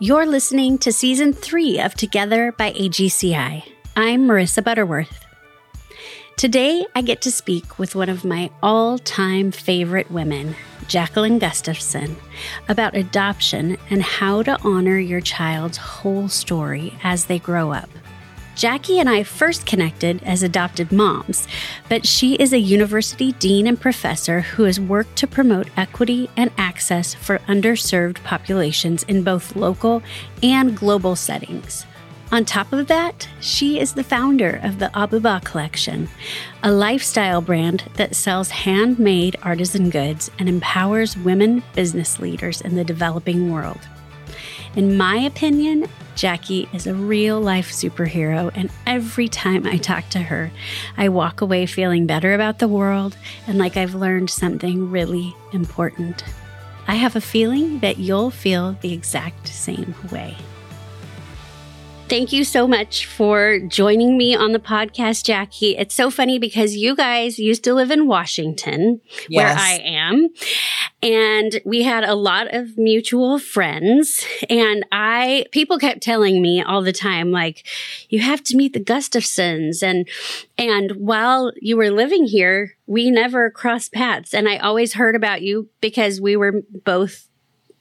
You're listening to season three of Together by AGCI. I'm Marissa Butterworth. Today, I get to speak with one of my all time favorite women, Jacqueline Gustafson, about adoption and how to honor your child's whole story as they grow up. Jackie and I first connected as adopted moms, but she is a university dean and professor who has worked to promote equity and access for underserved populations in both local and global settings. On top of that, she is the founder of the Abuba Collection, a lifestyle brand that sells handmade artisan goods and empowers women business leaders in the developing world. In my opinion, Jackie is a real life superhero, and every time I talk to her, I walk away feeling better about the world and like I've learned something really important. I have a feeling that you'll feel the exact same way. Thank you so much for joining me on the podcast, Jackie. It's so funny because you guys used to live in Washington, yes. where I am. And we had a lot of mutual friends. And I, people kept telling me all the time, like, you have to meet the Gustafsons. And, and while you were living here, we never crossed paths. And I always heard about you because we were both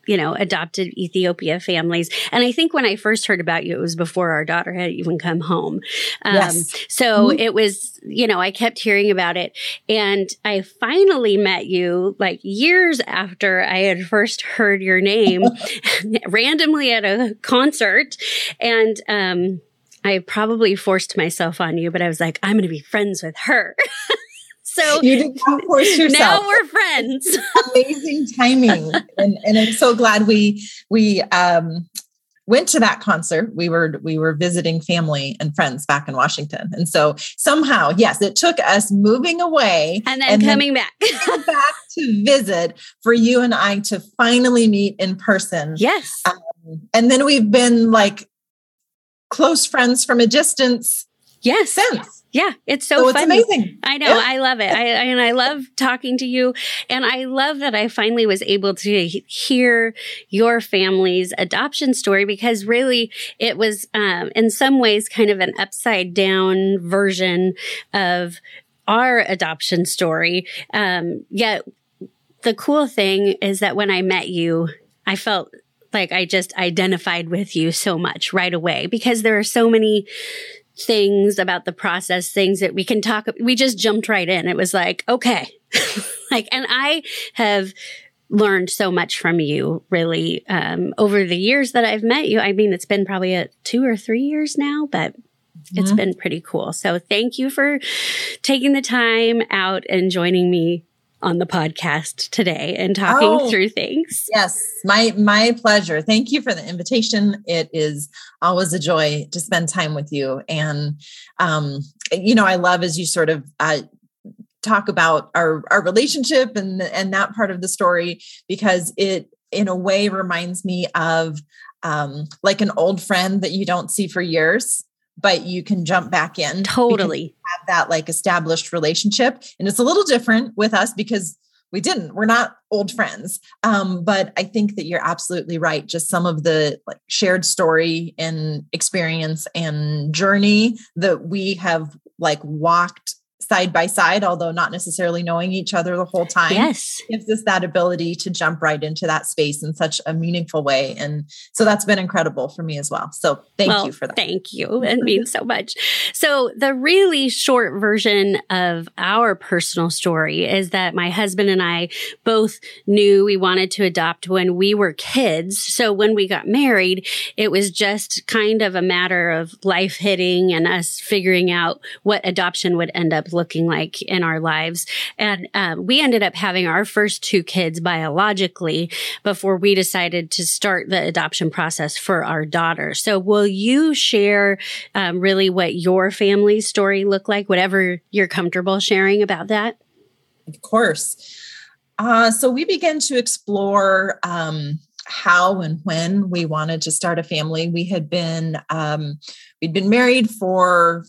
you know, adopted Ethiopia families. And I think when I first heard about you, it was before our daughter had even come home. Um, yes. So mm-hmm. it was, you know, I kept hearing about it. And I finally met you like years after I had first heard your name randomly at a concert. And, um, I probably forced myself on you, but I was like, I'm going to be friends with her. So you did not force yourself. Now we're friends. Amazing timing, and, and I'm so glad we we um, went to that concert. We were we were visiting family and friends back in Washington, and so somehow, yes, it took us moving away and then and coming then back back to visit for you and I to finally meet in person. Yes, um, and then we've been like close friends from a distance. Yes, since. Yeah, it's so, so funny. It's amazing. I know. Yeah. I love it. I, and I love talking to you. And I love that I finally was able to hear your family's adoption story because really it was, um, in some ways kind of an upside down version of our adoption story. Um, yet the cool thing is that when I met you, I felt like I just identified with you so much right away because there are so many things about the process, things that we can talk. We just jumped right in. It was like, okay, like, and I have learned so much from you really um, over the years that I've met you. I mean, it's been probably a two or three years now, but it's been pretty cool. So thank you for taking the time out and joining me on the podcast today and talking oh, through things. Yes, my my pleasure. Thank you for the invitation. It is always a joy to spend time with you, and um, you know, I love as you sort of. Uh, talk about our our relationship and and that part of the story because it in a way reminds me of um, like an old friend that you don't see for years but you can jump back in. Totally. Have that like established relationship. And it's a little different with us because we didn't. We're not old friends. Um, but I think that you're absolutely right. Just some of the like shared story and experience and journey that we have like walked side by side, although not necessarily knowing each other the whole time. Yes. Gives us that ability to jump right into that space in such a meaningful way. And so that's been incredible for me as well. So thank well, you for that. Thank you. It means so much. So the really short version of our personal story is that my husband and I both knew we wanted to adopt when we were kids. So when we got married, it was just kind of a matter of life hitting and us figuring out what adoption would end up looking like in our lives. And um, we ended up having our first two kids biologically before we decided to start the adoption process for our daughter. So will you share um, really what your family story looked like, whatever you're comfortable sharing about that? Of course. Uh, so we began to explore um, how and when we wanted to start a family. We had been um, we'd been married for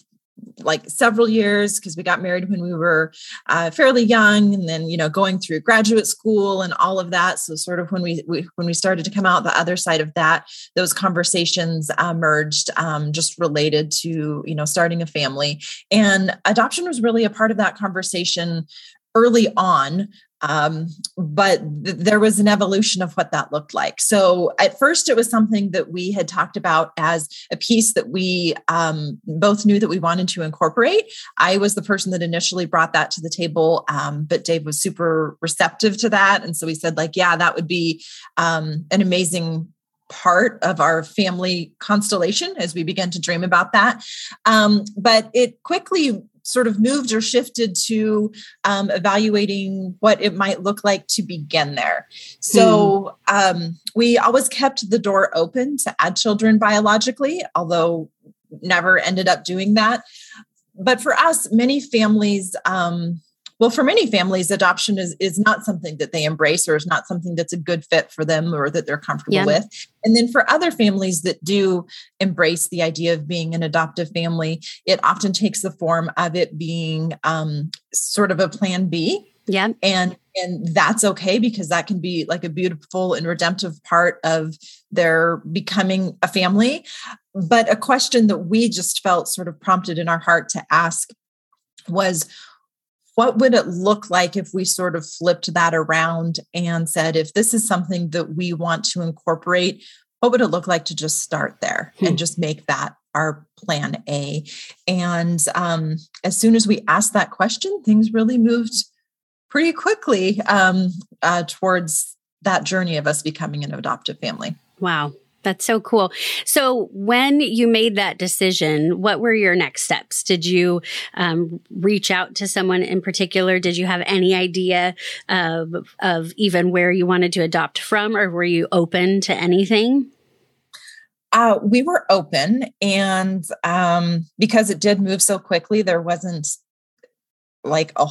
like several years because we got married when we were uh, fairly young and then you know going through graduate school and all of that. So sort of when we, we when we started to come out the other side of that those conversations emerged um, just related to you know starting a family. And adoption was really a part of that conversation early on um, but th- there was an evolution of what that looked like. So at first, it was something that we had talked about as a piece that we um, both knew that we wanted to incorporate. I was the person that initially brought that to the table, um, but Dave was super receptive to that, and so we said, like, yeah, that would be um, an amazing part of our family constellation as we began to dream about that. Um, but it quickly sort of moved or shifted to um, evaluating what it might look like to begin there. So hmm. um, we always kept the door open to add children biologically, although never ended up doing that. But for us, many families, um, well for many families adoption is is not something that they embrace or is not something that's a good fit for them or that they're comfortable yeah. with. And then for other families that do embrace the idea of being an adoptive family it often takes the form of it being um, sort of a plan b. Yeah. And and that's okay because that can be like a beautiful and redemptive part of their becoming a family. But a question that we just felt sort of prompted in our heart to ask was what would it look like if we sort of flipped that around and said, if this is something that we want to incorporate, what would it look like to just start there hmm. and just make that our plan A? And um, as soon as we asked that question, things really moved pretty quickly um, uh, towards that journey of us becoming an adoptive family. Wow. That's so cool. So, when you made that decision, what were your next steps? Did you um, reach out to someone in particular? Did you have any idea of, of even where you wanted to adopt from, or were you open to anything? Uh, we were open, and um, because it did move so quickly, there wasn't like a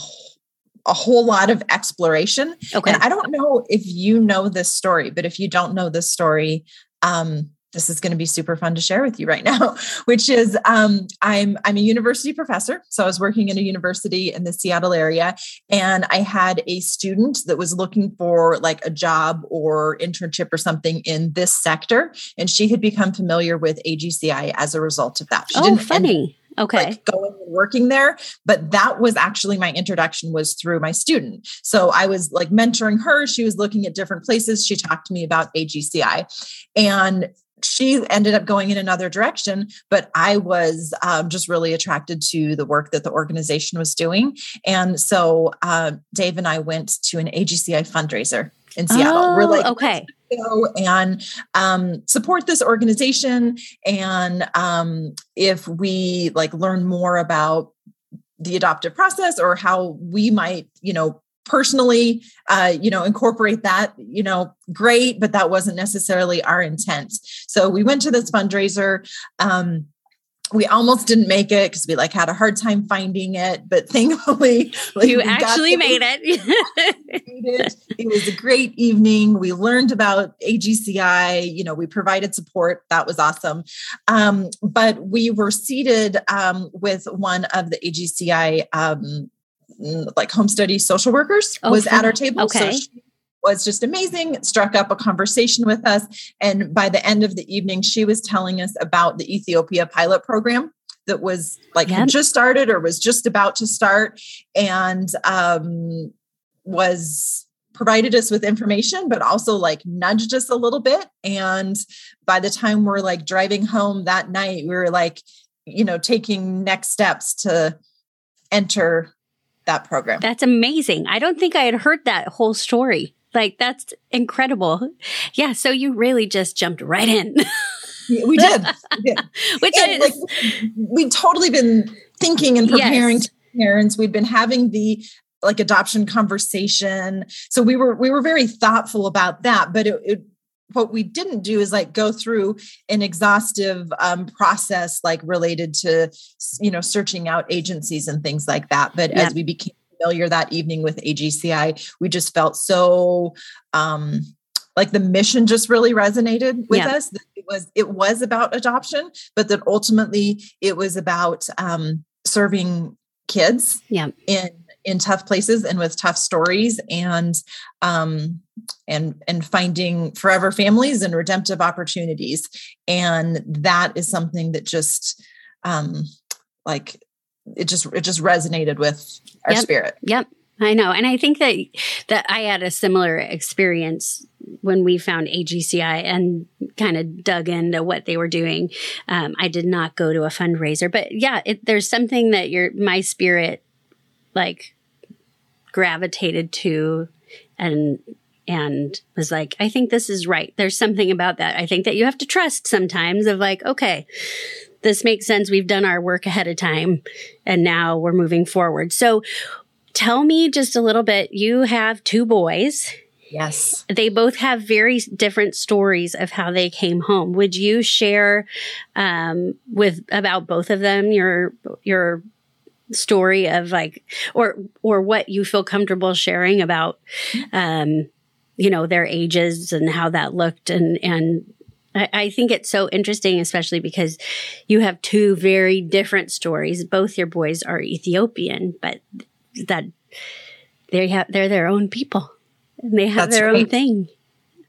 a whole lot of exploration. Okay. And I don't know if you know this story, but if you don't know this story, um, this is going to be super fun to share with you right now which is um, i'm i'm a university professor so i was working in a university in the seattle area and i had a student that was looking for like a job or internship or something in this sector and she had become familiar with agci as a result of that. She oh funny okay. like going and working there but that was actually my introduction was through my student. So i was like mentoring her she was looking at different places she talked to me about agci and she ended up going in another direction but i was um, just really attracted to the work that the organization was doing and so uh, dave and i went to an agci fundraiser in seattle. Oh, we're like okay go and um, support this organization. And um, if we like learn more about the adoptive process or how we might you know personally uh, you know incorporate that you know great but that wasn't necessarily our intent. So we went to this fundraiser. Um, we almost didn't make it because we like had a hard time finding it but thankfully like, you actually made it. it it was a great evening we learned about agci you know we provided support that was awesome um, but we were seated um, with one of the agci um, like home study social workers oh, was at our table okay. so she, was just amazing, struck up a conversation with us. And by the end of the evening, she was telling us about the Ethiopia pilot program that was like yep. just started or was just about to start and um, was provided us with information but also like nudged us a little bit and by the time we're like driving home that night we were like you know taking next steps to enter that program that's amazing i don't think i had heard that whole story like that's incredible. Yeah. So you really just jumped right in. we did. We did. Which and, is like, we'd totally been thinking and preparing yes. parents. We'd been having the like adoption conversation. So we were we were very thoughtful about that. But it, it what we didn't do is like go through an exhaustive um, process like related to you know searching out agencies and things like that but yep. as we became familiar that evening with AGCI. We just felt so um, like the mission just really resonated with yeah. us. It was it was about adoption, but that ultimately it was about um, serving kids yeah. in in tough places and with tough stories and um and and finding forever families and redemptive opportunities and that is something that just um like it just it just resonated with our yep. spirit yep I know. And I think that that I had a similar experience when we found AGCI and kind of dug into what they were doing. Um, I did not go to a fundraiser, but yeah, it, there's something that your my spirit like gravitated to and and was like, I think this is right. There's something about that. I think that you have to trust sometimes of like, okay, this makes sense. We've done our work ahead of time and now we're moving forward. So tell me just a little bit. You have two boys. Yes. They both have very different stories of how they came home. Would you share um, with about both of them your your story of like or or what you feel comfortable sharing about um, you know their ages and how that looked and and I, I think it's so interesting, especially because you have two very different stories. Both your boys are Ethiopian, but that they have they're their own people and they have That's their right. own thing.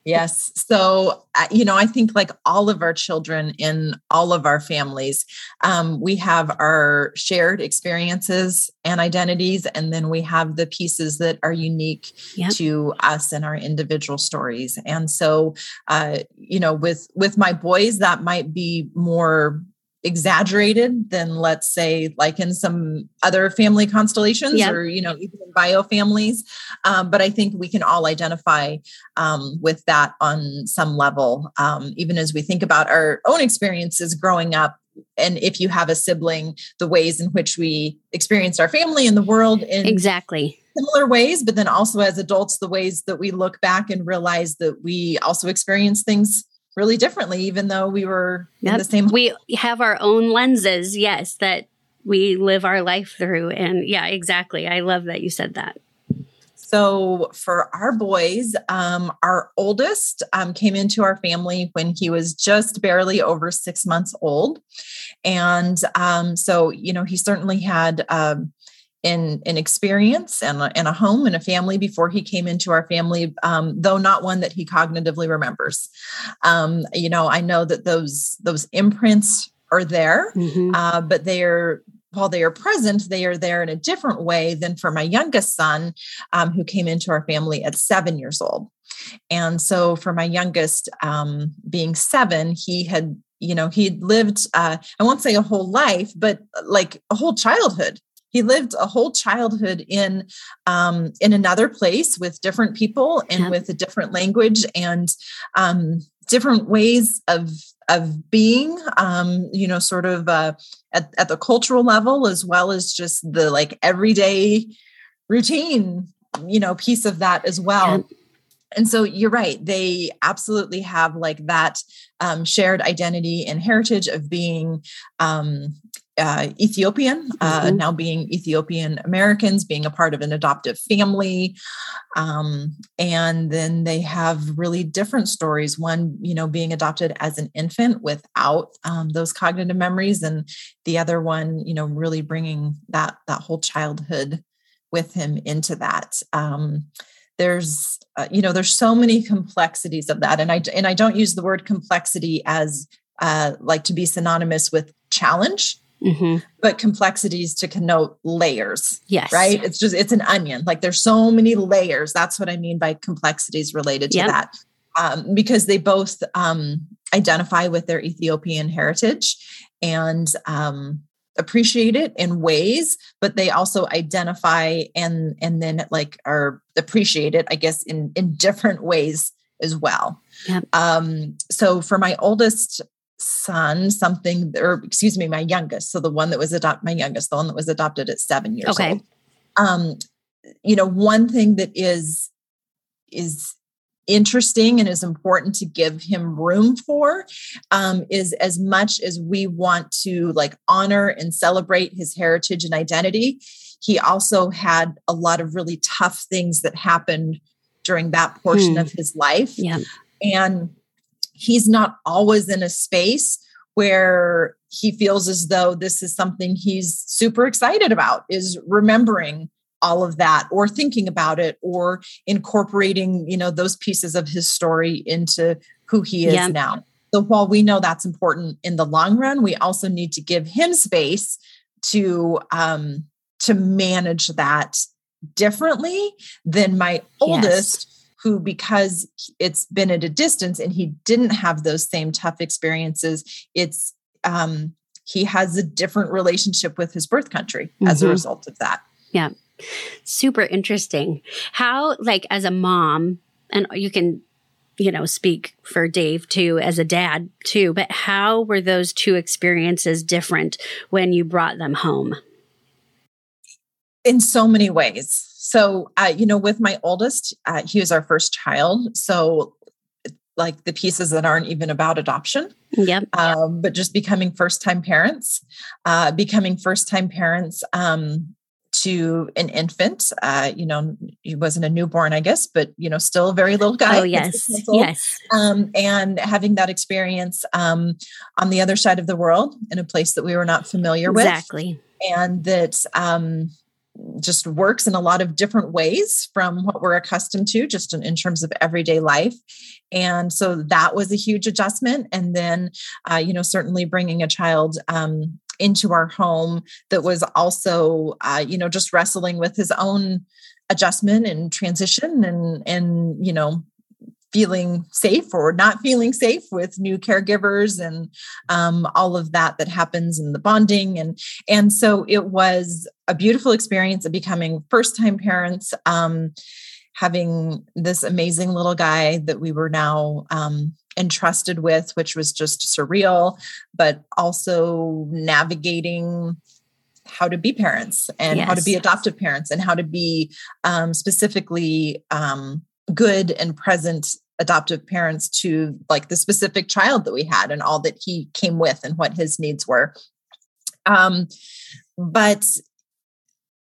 Yes. So, you know, I think like all of our children in all of our families, um, we have our shared experiences and identities, and then we have the pieces that are unique yep. to us and our individual stories. And so, uh, you know, with with my boys, that might be more exaggerated than let's say like in some other family constellations yep. or you know even bio families. Um, but i think we can all identify um, with that on some level. Um, even as we think about our own experiences growing up and if you have a sibling the ways in which we experienced our family and the world in exactly. similar ways but then also as adults the ways that we look back and realize that we also experience things really differently, even though we were yep. in the same. We have our own lenses, yes, that we live our life through. And yeah, exactly. I love that you said that. So for our boys, um, our oldest um, came into our family when he was just barely over six months old, and um, so you know he certainly had um, in an experience and a, and a home and a family before he came into our family, um, though not one that he cognitively remembers. Um, you know, I know that those those imprints are there, mm-hmm. uh, but they are while they are present, they are there in a different way than for my youngest son, um, who came into our family at seven years old. And so, for my youngest um, being seven, he had you know he'd lived uh, i won't say a whole life but like a whole childhood he lived a whole childhood in um, in another place with different people and yeah. with a different language and um, different ways of of being um, you know sort of uh, at, at the cultural level as well as just the like everyday routine you know piece of that as well yeah. And so you're right. They absolutely have like that um, shared identity and heritage of being um, uh, Ethiopian, uh, mm-hmm. now being Ethiopian Americans, being a part of an adoptive family. Um, and then they have really different stories. One, you know, being adopted as an infant without um, those cognitive memories, and the other one, you know, really bringing that that whole childhood with him into that. Um, there's, uh, you know, there's so many complexities of that, and I and I don't use the word complexity as uh, like to be synonymous with challenge Mm-hmm. but complexities to connote layers. Yes. Right. It's just, it's an onion. Like there's so many layers. That's what I mean by complexities related to yep. that. Um, because they both um, identify with their Ethiopian heritage and um, appreciate it in ways, but they also identify and and then like are appreciate it, I guess, in in different ways as well. Yep. Um, so for my oldest son something or excuse me my youngest so the one that was adopted my youngest the one that was adopted at seven years okay. old um you know one thing that is is interesting and is important to give him room for um, is as much as we want to like honor and celebrate his heritage and identity he also had a lot of really tough things that happened during that portion hmm. of his life yeah. and he's not always in a space where he feels as though this is something he's super excited about is remembering all of that or thinking about it or incorporating you know those pieces of his story into who he is yeah. now so while we know that's important in the long run we also need to give him space to um to manage that differently than my oldest yes. Who because it's been at a distance and he didn't have those same tough experiences it's um he has a different relationship with his birth country mm-hmm. as a mm-hmm. result of that yeah Super interesting. How, like, as a mom, and you can, you know, speak for Dave too, as a dad too, but how were those two experiences different when you brought them home? In so many ways. So, uh, you know, with my oldest, uh, he was our first child. So, like the pieces that aren't even about adoption. Yep. Um, but just becoming first time parents, uh, becoming first time parents um, to an infant. Uh, you know, he wasn't a newborn, I guess, but you know, still a very little guy. Oh yes, yes. Um, and having that experience um, on the other side of the world in a place that we were not familiar exactly. with, exactly, and that um, just works in a lot of different ways from what we're accustomed to, just in, in terms of everyday life. And so that was a huge adjustment. And then, uh, you know, certainly bringing a child um, into our home that was also uh, you know just wrestling with his own adjustment and transition and and you know feeling safe or not feeling safe with new caregivers and um, all of that that happens in the bonding and and so it was a beautiful experience of becoming first time parents um, having this amazing little guy that we were now um, entrusted with, which was just surreal, but also navigating how to be parents and yes. how to be adoptive parents and how to be um, specifically um, good and present adoptive parents to like the specific child that we had and all that he came with and what his needs were. Um, but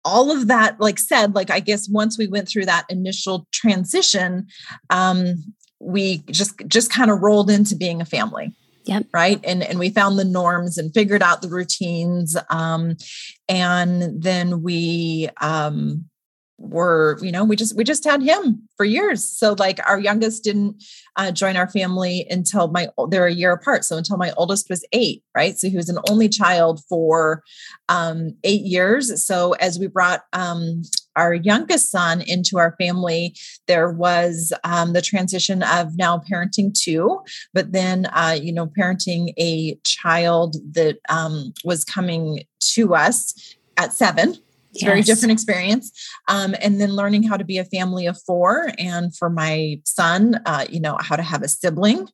all of that like said like i guess once we went through that initial transition um we just just kind of rolled into being a family Yep. Right. And and we found the norms and figured out the routines. Um, and then we um were you know we just we just had him for years. So like our youngest didn't uh, join our family until my they're a year apart. So until my oldest was eight right? So he was an only child for um, eight years. So as we brought um, our youngest son into our family there was um, the transition of now parenting two but then uh, you know parenting a child that um, was coming to us at seven it's yes. very different experience. Um, and then learning how to be a family of four, and for my son, uh, you know, how to have a sibling.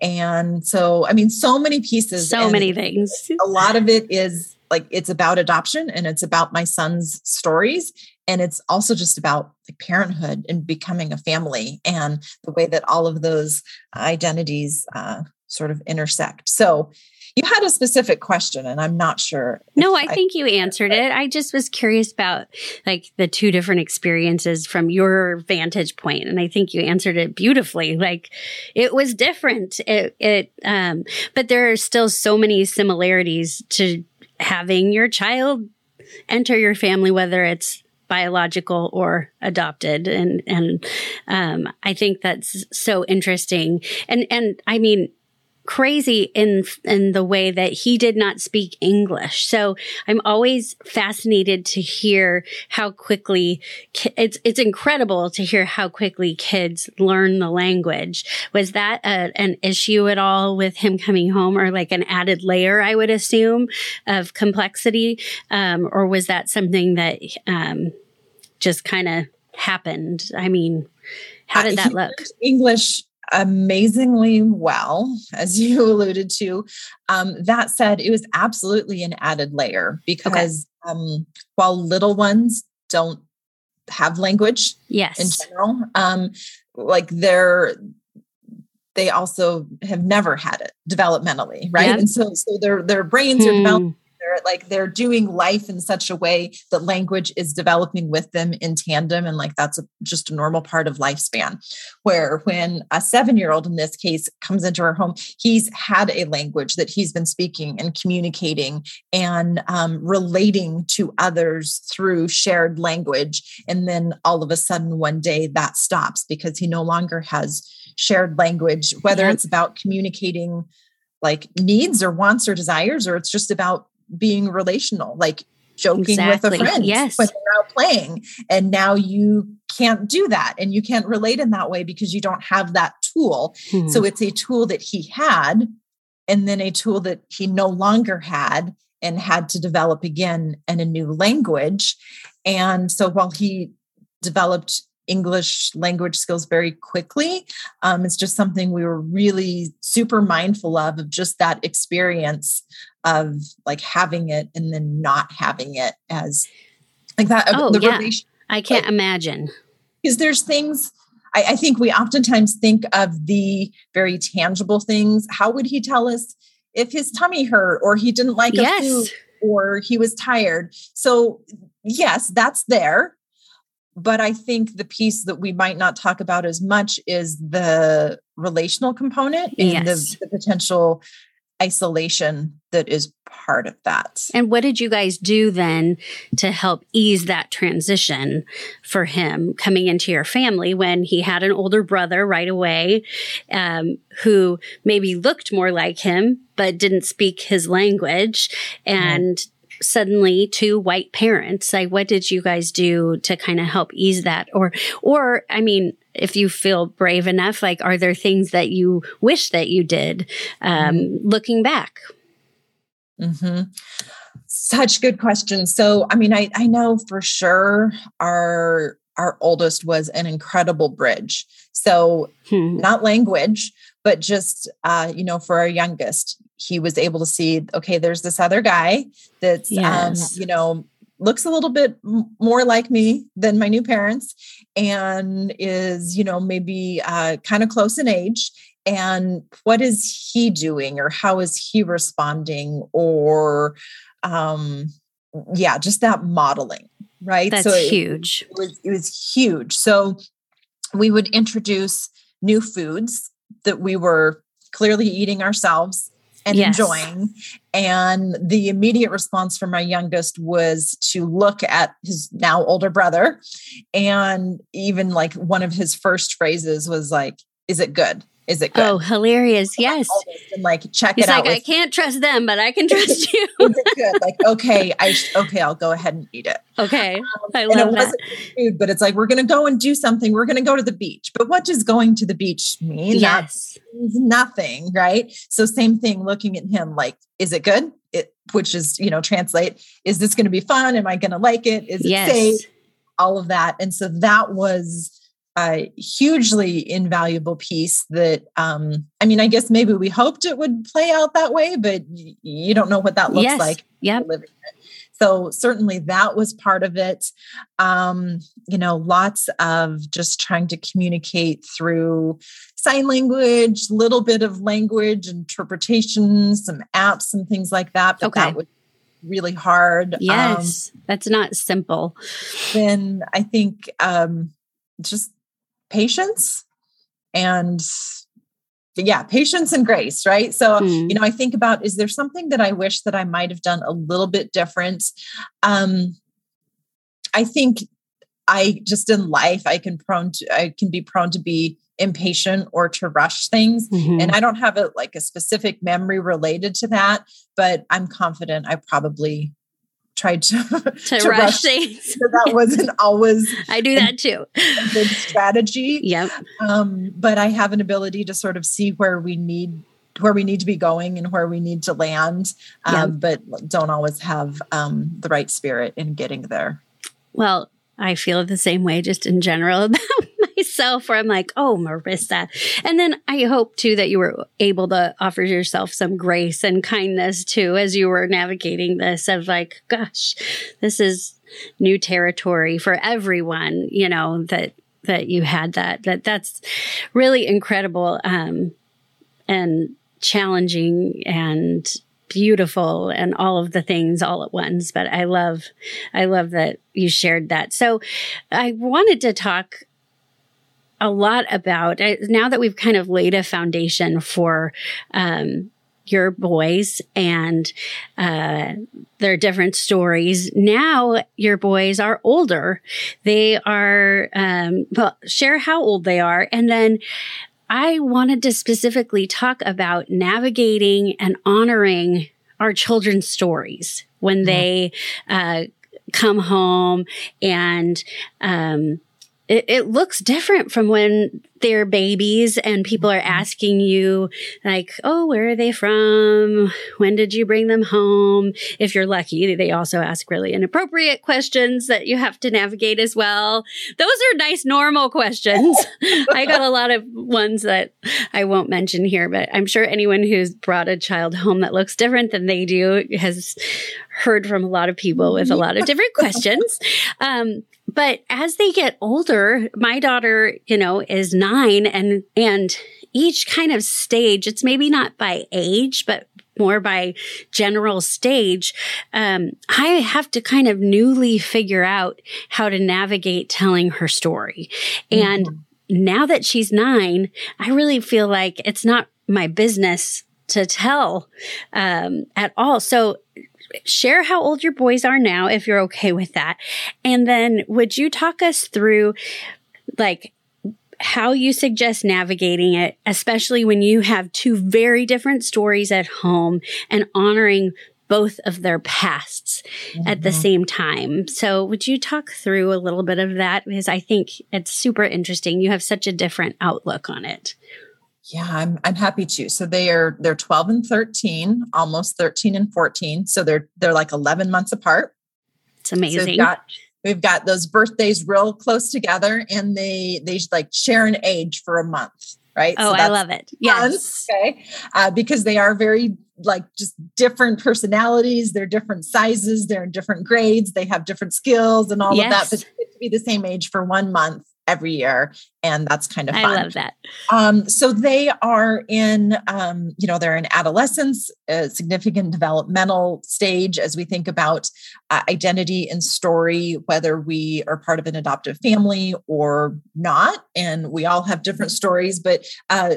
And so, I mean, so many pieces, so many things. A lot of it is like it's about adoption and it's about my son's stories. And it's also just about like parenthood and becoming a family and the way that all of those identities uh, sort of intersect. So you had a specific question, and I'm not sure. No, I, I think you answered it. I just was curious about like the two different experiences from your vantage point, and I think you answered it beautifully. Like it was different. It, it um, but there are still so many similarities to having your child enter your family, whether it's biological or adopted and and um, i think that's so interesting and and i mean crazy in in the way that he did not speak English. So I'm always fascinated to hear how quickly it's it's incredible to hear how quickly kids learn the language. Was that a, an issue at all with him coming home, or like an added layer? I would assume of complexity, um, or was that something that um, just kind of happened? I mean, how did that look? English amazingly well, as you alluded to. Um, that said, it was absolutely an added layer because okay. um, while little ones don't have language yes. in general, um, like they're they also have never had it developmentally, right? Yep. And so so their their brains hmm. are developing like they're doing life in such a way that language is developing with them in tandem and like that's a, just a normal part of lifespan. Where when a seven year old in this case comes into our home he's had a language that he's been speaking and communicating and um, relating to others through shared language and then all of a sudden one day that stops because he no longer has shared language whether it's about communicating like needs or wants or desires, or it's just about being relational, like joking exactly. with a friend yes. when they're out playing. And now you can't do that and you can't relate in that way because you don't have that tool. Hmm. So it's a tool that he had and then a tool that he no longer had and had to develop again in a new language. And so while he developed English language skills very quickly. Um, it's just something we were really super mindful of, of just that experience of like having it and then not having it as like that. Uh, oh, the yeah. I can't like, imagine. Because there's things I, I think we oftentimes think of the very tangible things. How would he tell us if his tummy hurt or he didn't like yes. a food or he was tired? So, yes, that's there but I think the piece that we might not talk about as much is the relational component and yes. the, the potential isolation that is part of that. And what did you guys do then to help ease that transition for him coming into your family when he had an older brother right away um, who maybe looked more like him but didn't speak his language and suddenly two white parents like what did you guys do to kind of help ease that or or i mean if you feel brave enough like are there things that you wish that you did um, mm-hmm. looking back mm-hmm. such good questions so i mean i i know for sure our our oldest was an incredible bridge so hmm. not language but just uh, you know for our youngest he was able to see okay there's this other guy that's um, yes. um, you know looks a little bit more like me than my new parents and is you know maybe uh, kind of close in age. And what is he doing or how is he responding or um yeah just that modeling right? That's so huge it, it, was, it was huge. So we would introduce new foods that we were clearly eating ourselves and yes. enjoying. And the immediate response from my youngest was to look at his now older brother. And even like one of his first phrases was like, Is it good? Is it good? Oh, hilarious. Yes. And like check He's it like, out. I can't trust them, but I can trust you. is it good? Like, okay, I okay, I'll go ahead and eat it. Okay. Um, I love and it that. wasn't food, but it's like we're gonna go and do something. We're gonna go to the beach. But what does going to the beach mean? Yes. That nothing, right? So same thing looking at him like, is it good? It which is, you know, translate, is this gonna be fun? Am I gonna like it? Is it yes. safe? All of that. And so that was a hugely invaluable piece that um i mean i guess maybe we hoped it would play out that way but you don't know what that looks yes. like yeah so certainly that was part of it. Um you know lots of just trying to communicate through sign language little bit of language interpretation some apps and things like that but okay. that was really hard. Yes. Um, that's not simple. then i think um just patience and yeah patience and grace right so mm. you know i think about is there something that i wish that i might have done a little bit different um i think i just in life i can prone to i can be prone to be impatient or to rush things mm-hmm. and i don't have a like a specific memory related to that but i'm confident i probably tried to, to, to rush, things. So that wasn't always I do that too. good strategy. Yep. Um, but I have an ability to sort of see where we need where we need to be going and where we need to land, um, yep. but don't always have um, the right spirit in getting there. Well, I feel the same way just in general about myself where I'm like, oh, Marissa. And then I hope too that you were able to offer yourself some grace and kindness too as you were navigating this of like, gosh, this is new territory for everyone, you know, that that you had that that that's really incredible um and challenging and beautiful and all of the things all at once. But I love, I love that you shared that. So I wanted to talk a lot about now that we've kind of laid a foundation for, um, your boys and uh, their different stories. Now your boys are older. They are, um, well, share how old they are. And then I wanted to specifically talk about navigating and honoring our children's stories when mm-hmm. they uh, come home and um, it, it, looks different from when they're babies and people are mm-hmm. asking you like, Oh, where are they from? When did you bring them home? If you're lucky, they also ask really inappropriate questions that you have to navigate as well. Those are nice, normal questions. I got a lot of ones that I won't mention here, but I'm sure anyone who's brought a child home that looks different than they do has heard from a lot of people with a lot of different questions. Um, but as they get older, my daughter, you know, is nine and, and each kind of stage, it's maybe not by age, but more by general stage, um, I have to kind of newly figure out how to navigate telling her story. And mm-hmm. now that she's nine, I really feel like it's not my business to tell um, at all. So share how old your boys are now, if you're okay with that. And then would you talk us through like how you suggest navigating it, especially when you have two very different stories at home and honoring both of their pasts mm-hmm. at the mm-hmm. same time. So, would you talk through a little bit of that? Because I think it's super interesting. You have such a different outlook on it. Yeah, I'm I'm happy to. So they are they're 12 and 13, almost 13 and 14. So they're they're like 11 months apart. It's amazing. So we've, got, we've got those birthdays real close together and they they like share an age for a month, right? Oh, so I love it. Yes. Okay. Uh, because they are very like just different personalities, they're different sizes, they're in different grades, they have different skills and all yes. of that. But to be the same age for one month every year and that's kind of fun. I love that. Um, so they are in, um, you know, they're in adolescence, a significant developmental stage as we think about uh, identity and story, whether we are part of an adoptive family or not. And we all have different stories, but uh,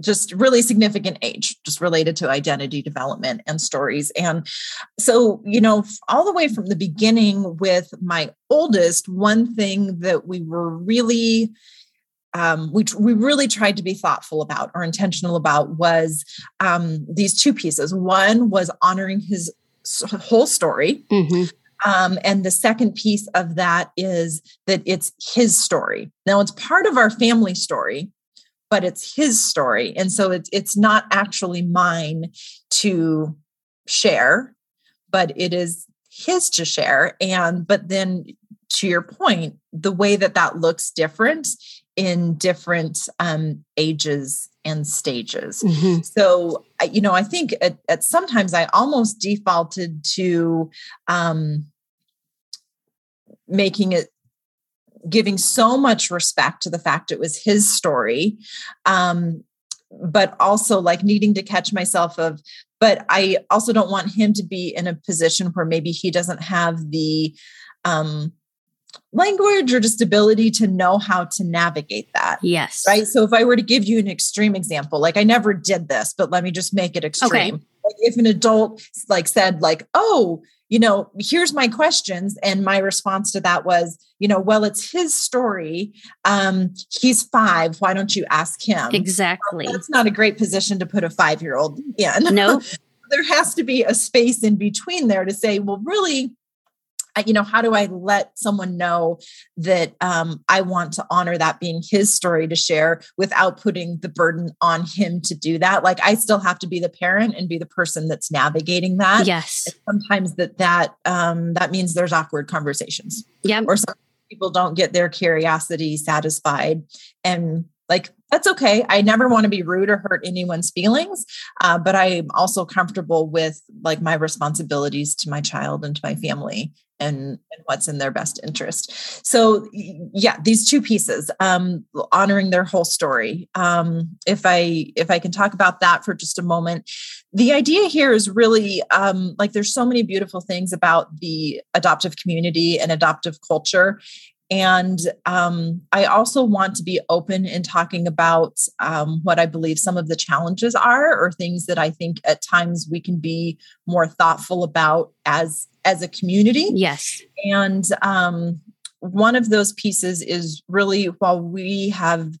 just really significant age, just related to identity development and stories. And so, you know, all the way from the beginning with my oldest, one thing that we were really um, we we really tried to be thoughtful about or intentional about was um, these two pieces. One was honoring his whole story, mm-hmm. um, and the second piece of that is that it's his story. Now it's part of our family story, but it's his story. And so it's it's not actually mine to share but it is his to share. And but then to your point the way that that looks different in different um, ages and stages. Mm-hmm. so you know i think at, at, sometimes i almost defaulted to um, making it giving so much respect to the fact it was his story um, but also like needing to catch myself of but i also don't want him to be in a position where maybe he doesn't have the um, language or just ability to know how to navigate that. Yes. Right. So if I were to give you an extreme example, like I never did this, but let me just make it extreme. Okay. Like if an adult like said, like, oh, you know, here's my questions. And my response to that was, you know, well, it's his story. Um, he's five. Why don't you ask him? Exactly. Well, that's not a great position to put a five year old in. No. there has to be a space in between there to say, well, really, you know how do i let someone know that um, i want to honor that being his story to share without putting the burden on him to do that? Like i still have to be the parent and be the person that's navigating that. Yes. And sometimes that that um, that means there's awkward conversations. Yeah or some people don't get their curiosity satisfied. And like that's okay. I never want to be rude or hurt anyone's feelings uh, but i'm also comfortable with like my responsibilities to my child and to my family and, and what's in their best interest. So yeah, these two pieces, um, honoring their whole story. Um, if I if I can talk about that for just a moment, the idea here is really um, like there's so many beautiful things about the adoptive community and adoptive culture and um, I also want to be open in talking about um, what I believe some of the challenges are, or things that I think at times we can be more thoughtful about as as a community. Yes. And um, one of those pieces is really while we have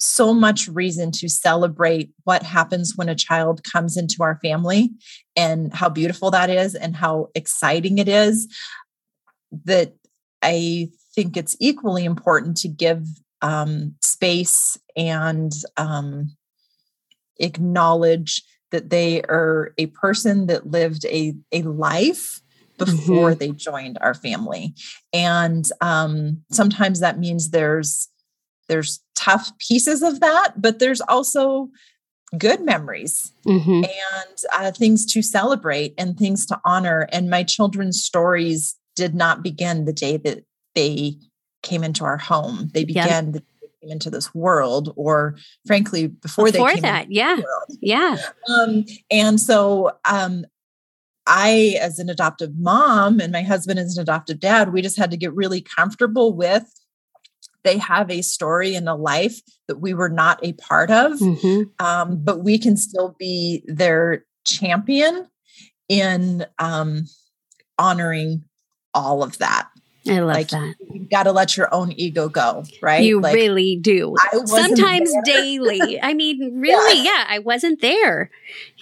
so much reason to celebrate what happens when a child comes into our family and how beautiful that is and how exciting it is that I think it's equally important to give um, space and um, acknowledge that they are a person that lived a, a life before mm-hmm. they joined our family and um, sometimes that means there's there's tough pieces of that but there's also good memories mm-hmm. and uh, things to celebrate and things to honor and my children's stories did not begin the day that they came into our home. They began yep. came into this world, or frankly, before, before they came that, yeah, yeah. Um, and so, um, I, as an adoptive mom, and my husband as an adoptive dad, we just had to get really comfortable with. They have a story and a life that we were not a part of, mm-hmm. um, but we can still be their champion in um, honoring all of that. I love like, that. You got to let your own ego go, right? You like, really do. Sometimes daily. I mean, really, yeah. yeah. I wasn't there.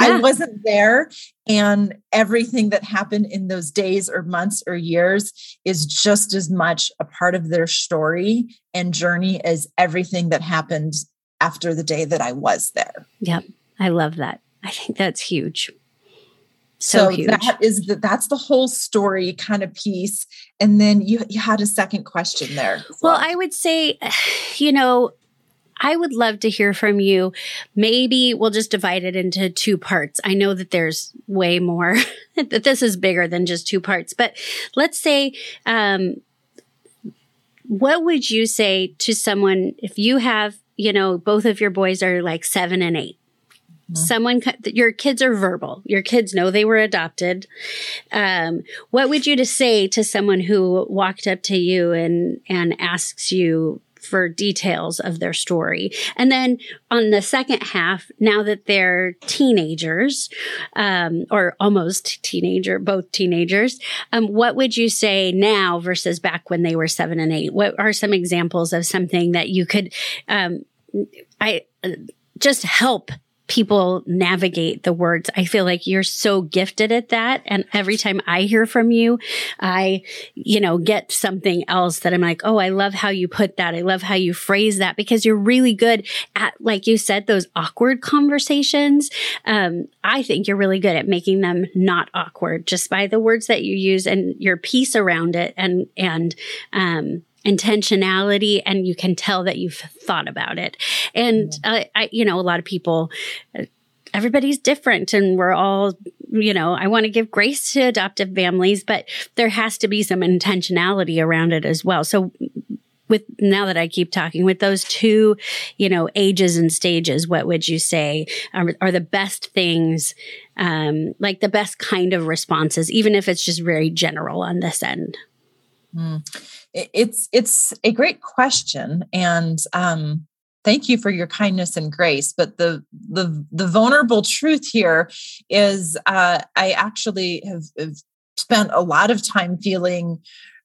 Yeah. I wasn't there. And everything that happened in those days or months or years is just as much a part of their story and journey as everything that happened after the day that I was there. Yep. I love that. I think that's huge. So, so that is the, that's the whole story kind of piece. And then you, you had a second question there. Well, well, I would say, you know, I would love to hear from you. Maybe we'll just divide it into two parts. I know that there's way more, that this is bigger than just two parts, but let's say, um, what would you say to someone if you have, you know, both of your boys are like seven and eight? Mm-hmm. Someone, your kids are verbal. Your kids know they were adopted. Um, what would you to say to someone who walked up to you and and asks you for details of their story. And then on the second half, now that they're teenagers, um, or almost teenager, both teenagers, um, what would you say now versus back when they were seven and eight? What are some examples of something that you could, um, I, uh, just help people navigate the words. I feel like you're so gifted at that. And every time I hear from you, I, you know, get something else that I'm like, oh, I love how you put that. I love how you phrase that because you're really good at, like you said, those awkward conversations. Um, I think you're really good at making them not awkward just by the words that you use and your piece around it and, and, um, intentionality and you can tell that you've thought about it. And, uh, I, you know, a lot of people, uh, everybody's different and we're all, you know, I want to give grace to adoptive families, but there has to be some intentionality around it as well. So with now that I keep talking with those two, you know, ages and stages, what would you say are, are the best things, um, like the best kind of responses, even if it's just very general on this end? Mm it's it's a great question and um, thank you for your kindness and grace but the the the vulnerable truth here is uh, i actually have, have, spent a lot of time feeling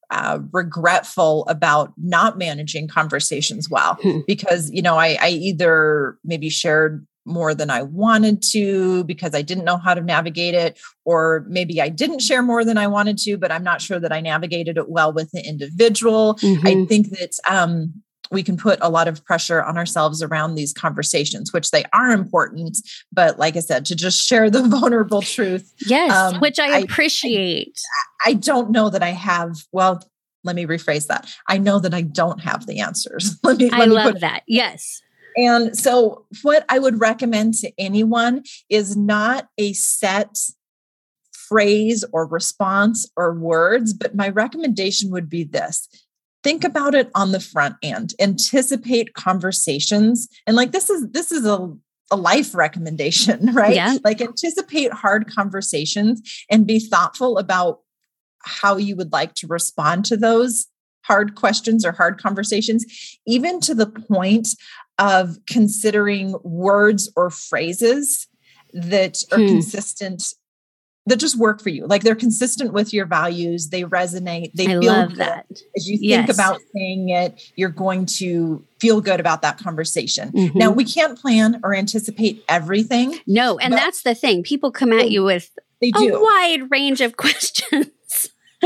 uh, regretful about not managing conversations well hmm. because you know I, I either maybe shared more than I wanted to because I didn't know how to navigate it, or maybe I didn't share more than I wanted to, but I'm not sure that I navigated it well with the individual. Mm-hmm. I think that um, we can put a lot of pressure on ourselves around these conversations, which they are important. But like I said, to just share the vulnerable truth. Yes, um, which I appreciate. I, I, don't know that I have, well, let me rephrase that. I know that I don't have the answers. let me, let I me love that. Yes. And so, what I would recommend to anyone is not a set phrase or response or words, but my recommendation would be this think about it on the front end anticipate conversations and like this is this is a a life recommendation, right? Yeah. Like anticipate hard conversations and be thoughtful about how you would like to respond to those hard questions or hard conversations, even to the point of considering words or phrases that are Hmm. consistent that just work for you like they're consistent with your values they resonate they I feel love good. that. as you think Yes. about saying it you're going to feel good about that conversation Mhm. now we can't plan or anticipate everything No, and that's the thing. People come at you with they do. a wide range of questions.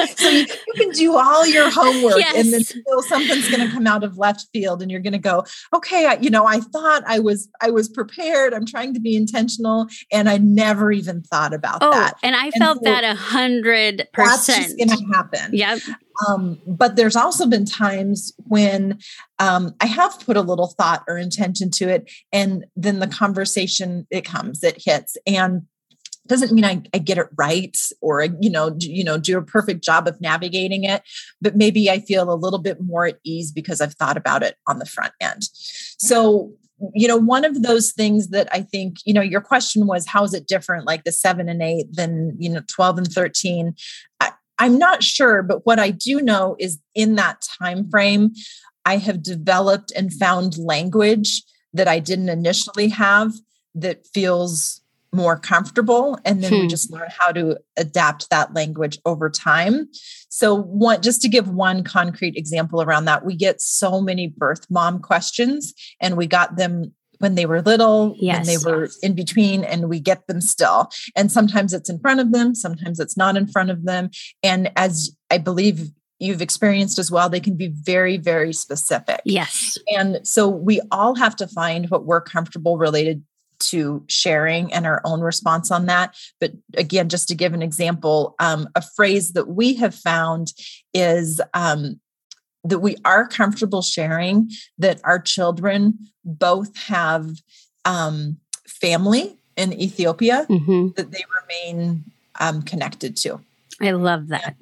So you, you can do all your homework and then still something's going to come out of left field and you're going to go okay I, you know i thought i was i was prepared i'm trying to be intentional and i never even thought about Oh, that and I And felt so that a hundred percent. going to happen Yep. um, but there's also been times when um, i have put a little thought or intention to it and then the conversation it comes it hits and doesn't mean I, I get it right or you know do, you know do a perfect job of navigating it but maybe i feel a little bit more at ease because i've thought about it on the front end. So you know one of those things that i think you know your question was how is it different like the 7 and 8 than you know 12 and 13 I, i'm not sure but what i do know is in that time frame i have developed and found language that i didn't initially have that feels more comfortable and then we Hmm. just learn how to adapt that language over time so one just to give one concrete example around that we get so many birth mom questions and we got them when they were little when they Yes. were in between and we get them still and sometimes it's in front of them sometimes it's not in front of them and as i believe you've experienced as well they can be very very specific Yes. and so we all have to find what we're comfortable related to sharing and our own response on that. But again, just to give an example, um, a phrase that we have found is um, that we are comfortable sharing that our children both have um, family in Ethiopia hmm that they remain um, connected to I love that.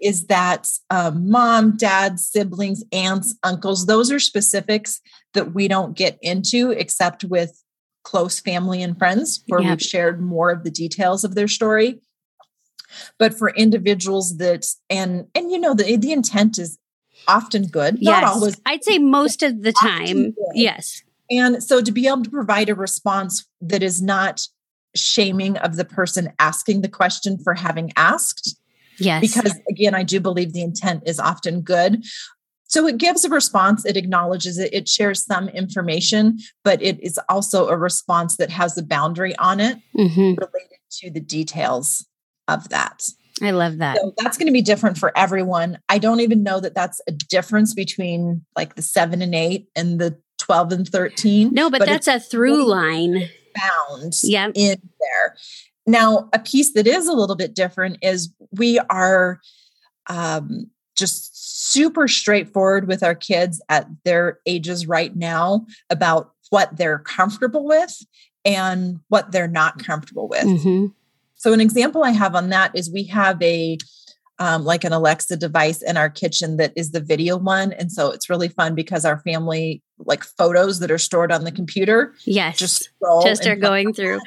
is that um, mom, dad, siblings, aunts, uncles, those are specifics that we don't get into except with close family and friends where Yeah. we've shared more of the details of their story. But for individuals that and and you know the the intent is often good, Yes. not always I'd say most of the time. Yes. and so to be able to provide a response that is not shaming of the person asking the question for having asked Yes. because again i do believe the intent is often good so it gives a response it acknowledges it it shares some information but it is also a response that has a boundary on it hmm related to the details of that I love that. so that's going to be different for everyone i don't even know that that's a difference between like the 7 and 8 and the 12 and 13 no, but, but that's a through line. found Yeah. in there. Now, a piece that is a little bit different is we are um, just super straightforward with our kids at their ages right now about what they're comfortable with and what they're not comfortable with. hmm So, an example I have on that is we have a um, like an Alexa device in our kitchen that is the video one. And so it's really fun because our family, like photos that are stored on the computer, Yes. just Just, are going through.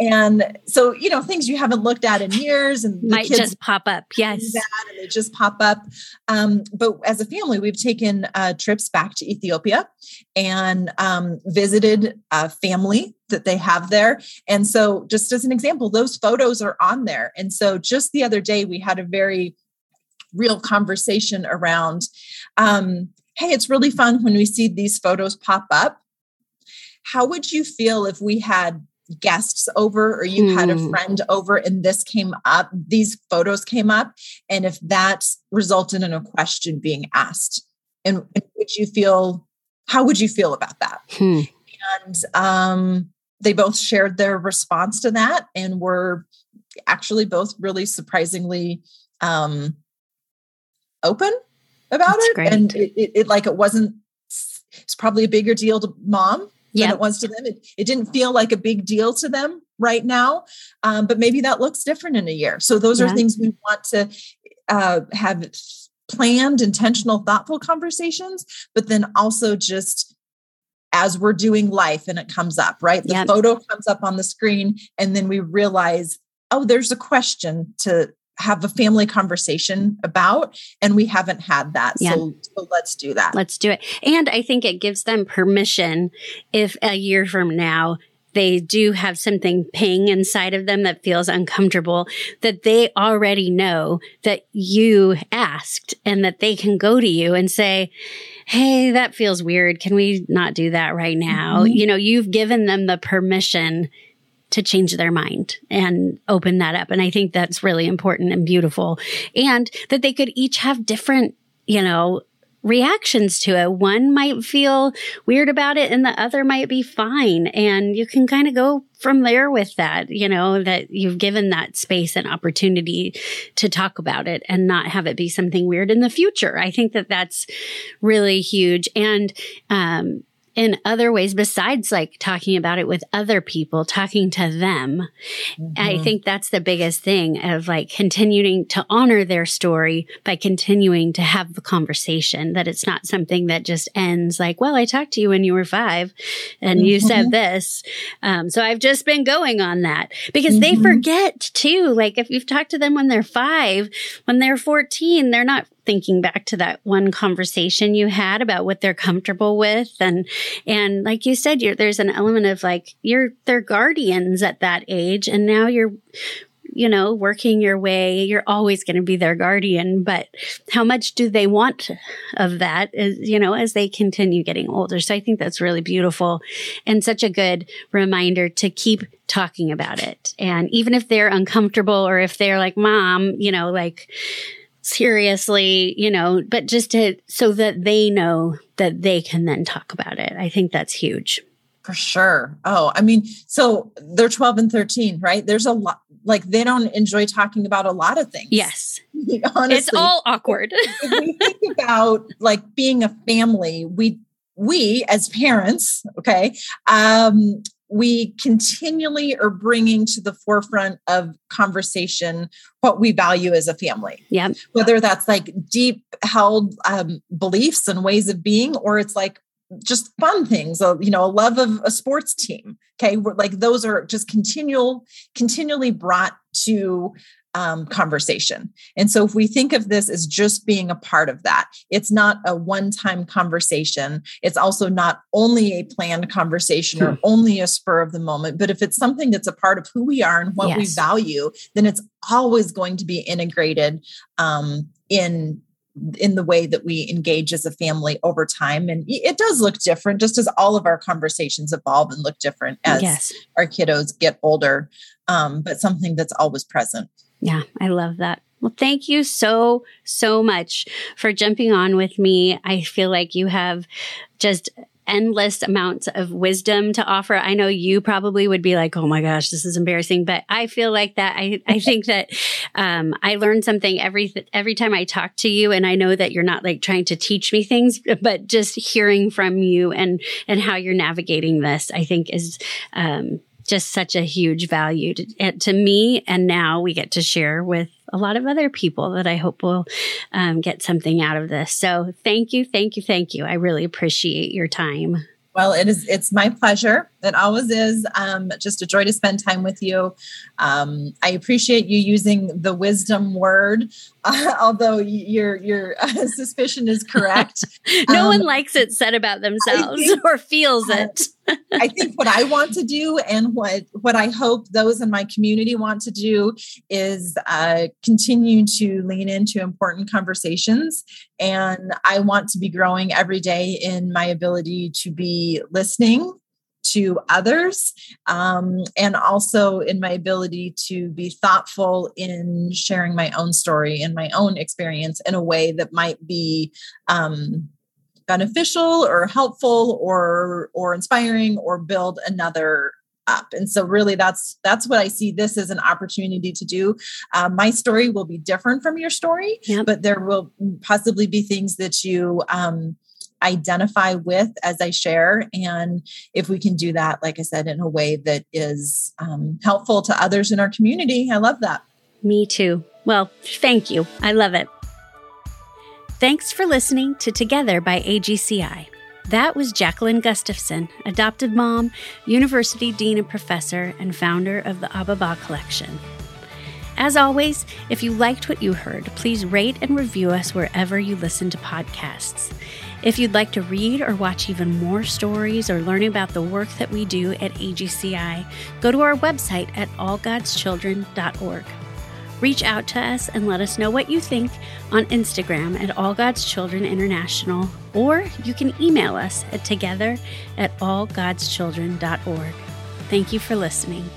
And so, you know, things you haven't looked at in years and the Might kids just pop up. Yes. and they just pop up. Um, but as a family, we've taken uh, trips back to Ethiopia and um, visited a family that they have there. And so, just as an example, those photos are on there. And so, just the other day, we had a very real conversation around um, hey, it's really fun when we see these photos pop up. How would you feel if we had guests over or you had a Hmm. friend over and this came up, these photos came up, and if that resulted in a question being asked? And, and would you feel, how would you feel about that? Hmm. And um, they both shared their response to that and were actually both really surprisingly um, open about That's it. great. And it, it, it like it wasn't, it's probably a bigger deal to mom than Yeah. it was to them. It, it didn't feel like a big deal to them right now, um, but maybe that looks different in a year. So those are things we want to uh, have planned, intentional, thoughtful conversations, but then also just as we're doing life and it comes up, right? The yep. photo comes up on the screen, and then we realize, oh, there's a question to have a family conversation about and we haven't had that yeah. so, so, let's do that let's do it and i think it gives them permission if a year from now they do have something ping inside of them that feels uncomfortable, that they already know that you asked and that they can go to you and say, Hey, that feels weird. Can we not do that right now? Mm-hmm. You know, you've given them the permission to change their mind and open that up. And I think that's really important and beautiful. And that they could each have different, you know, reactions to it. One might feel weird about it and the other might be fine. And you can kind of go from there with that, you know, that you've given that space and opportunity to talk about it and not have it be something weird in the future. I think that that's really huge. And, um, in other ways besides like talking about it with other people, talking to them. Mm-hmm. I think that's the biggest thing of like continuing to honor their story by continuing to have the conversation that it's not something that just ends like, well, I talked to you when you were five and mm-hmm. you said mm-hmm. this. Um, so I've just been going on that because mm-hmm. they forget too. Like if you've talked to them when they're five, when they're 14, they're not thinking back to that one conversation you had about what they're comfortable with. And and like you said there's an element of like you're their guardians at that age. And now you're you know working your way you're always going to be their guardian. But how much do they want of that is you know as they continue getting older? So i think that's really beautiful and such a good reminder to keep talking about it. And even if they're uncomfortable or if they're like mom you know like seriously, you know, but just to, so that they know that they can then talk about it. I think that's huge. For sure. Oh, I mean, so they're 12 and 13, right? There's a lot, like they don't enjoy talking about a lot of things. Yes. Honestly, it's all awkward. we think about like being a family, we, we as parents, okay, um, we continually are bringing to the forefront of conversation what we value as a family. Yeah. Whether that's like deep held um, beliefs and ways of being, or it's like just fun things, uh, you know, a love of a sports team. Okay. We're, like those are just continual, continually brought to um, conversation. And so, if we think of this as just being a part of that, it's not a one time conversation. It's also not only a planned conversation or hmm. only a spur of the moment, but if it's something that's a part of who we are and what yes. we value, then it's always going to be integrated um, in in the way that we engage as a family over time and it does look different just as all of our conversations evolve and look different as yes. our kiddos get older um, but something that's always present yeah, I love that. Well, thank you so, so much for jumping on with me. I feel like you have just endless amounts of wisdom to offer. I know you probably would be like, Oh my gosh, this is embarrassing, but I feel like that. I, I think that, um, I learn something every, every time I talk to you. And I know that you're not like trying to teach me things, but just hearing from you and, and how you're navigating this, I think is, um, just such a huge value to, to me. And now we get to share with a lot of other people that I hope will um, get something out of this. So thank you, thank you, thank you. I really appreciate your time. Well, it is. It's my pleasure. It always is. Um, just a joy to spend time with you. Um, I appreciate you using the wisdom word, uh, although your your uh, suspicion is correct. no um, one likes it said about themselves think, or feels it. I think what I want to do and what what I hope those in my community want to do is uh, continue to lean into important conversations. And I want to be growing every day in my ability to be listening to others um, and also in my ability to be thoughtful in sharing my own story and my own experience in a way that might be um, beneficial or helpful or or inspiring or build another up and so really that's that's what i see this as an opportunity to do um, my story will be different from your story yep. but there will possibly be things that you um, identify with as i share and if we can do that like i said in a way that is um, helpful to others in our community i love that me too well thank you i love it Thanks for listening to Together by AGCI. That was Jacqueline Gustafson, adopted mom, university dean and professor, and founder of the Ababa Collection. As always, if you liked what you heard, please rate and review us wherever you listen to podcasts. If you'd like to read or watch even more stories or learn about the work that we do at AGCI, go to our website at allgodschildren.org. Reach out to us and let us know what you think on Instagram at All God's Children International, or you can email us at together at allgodschildren.org. Thank you for listening.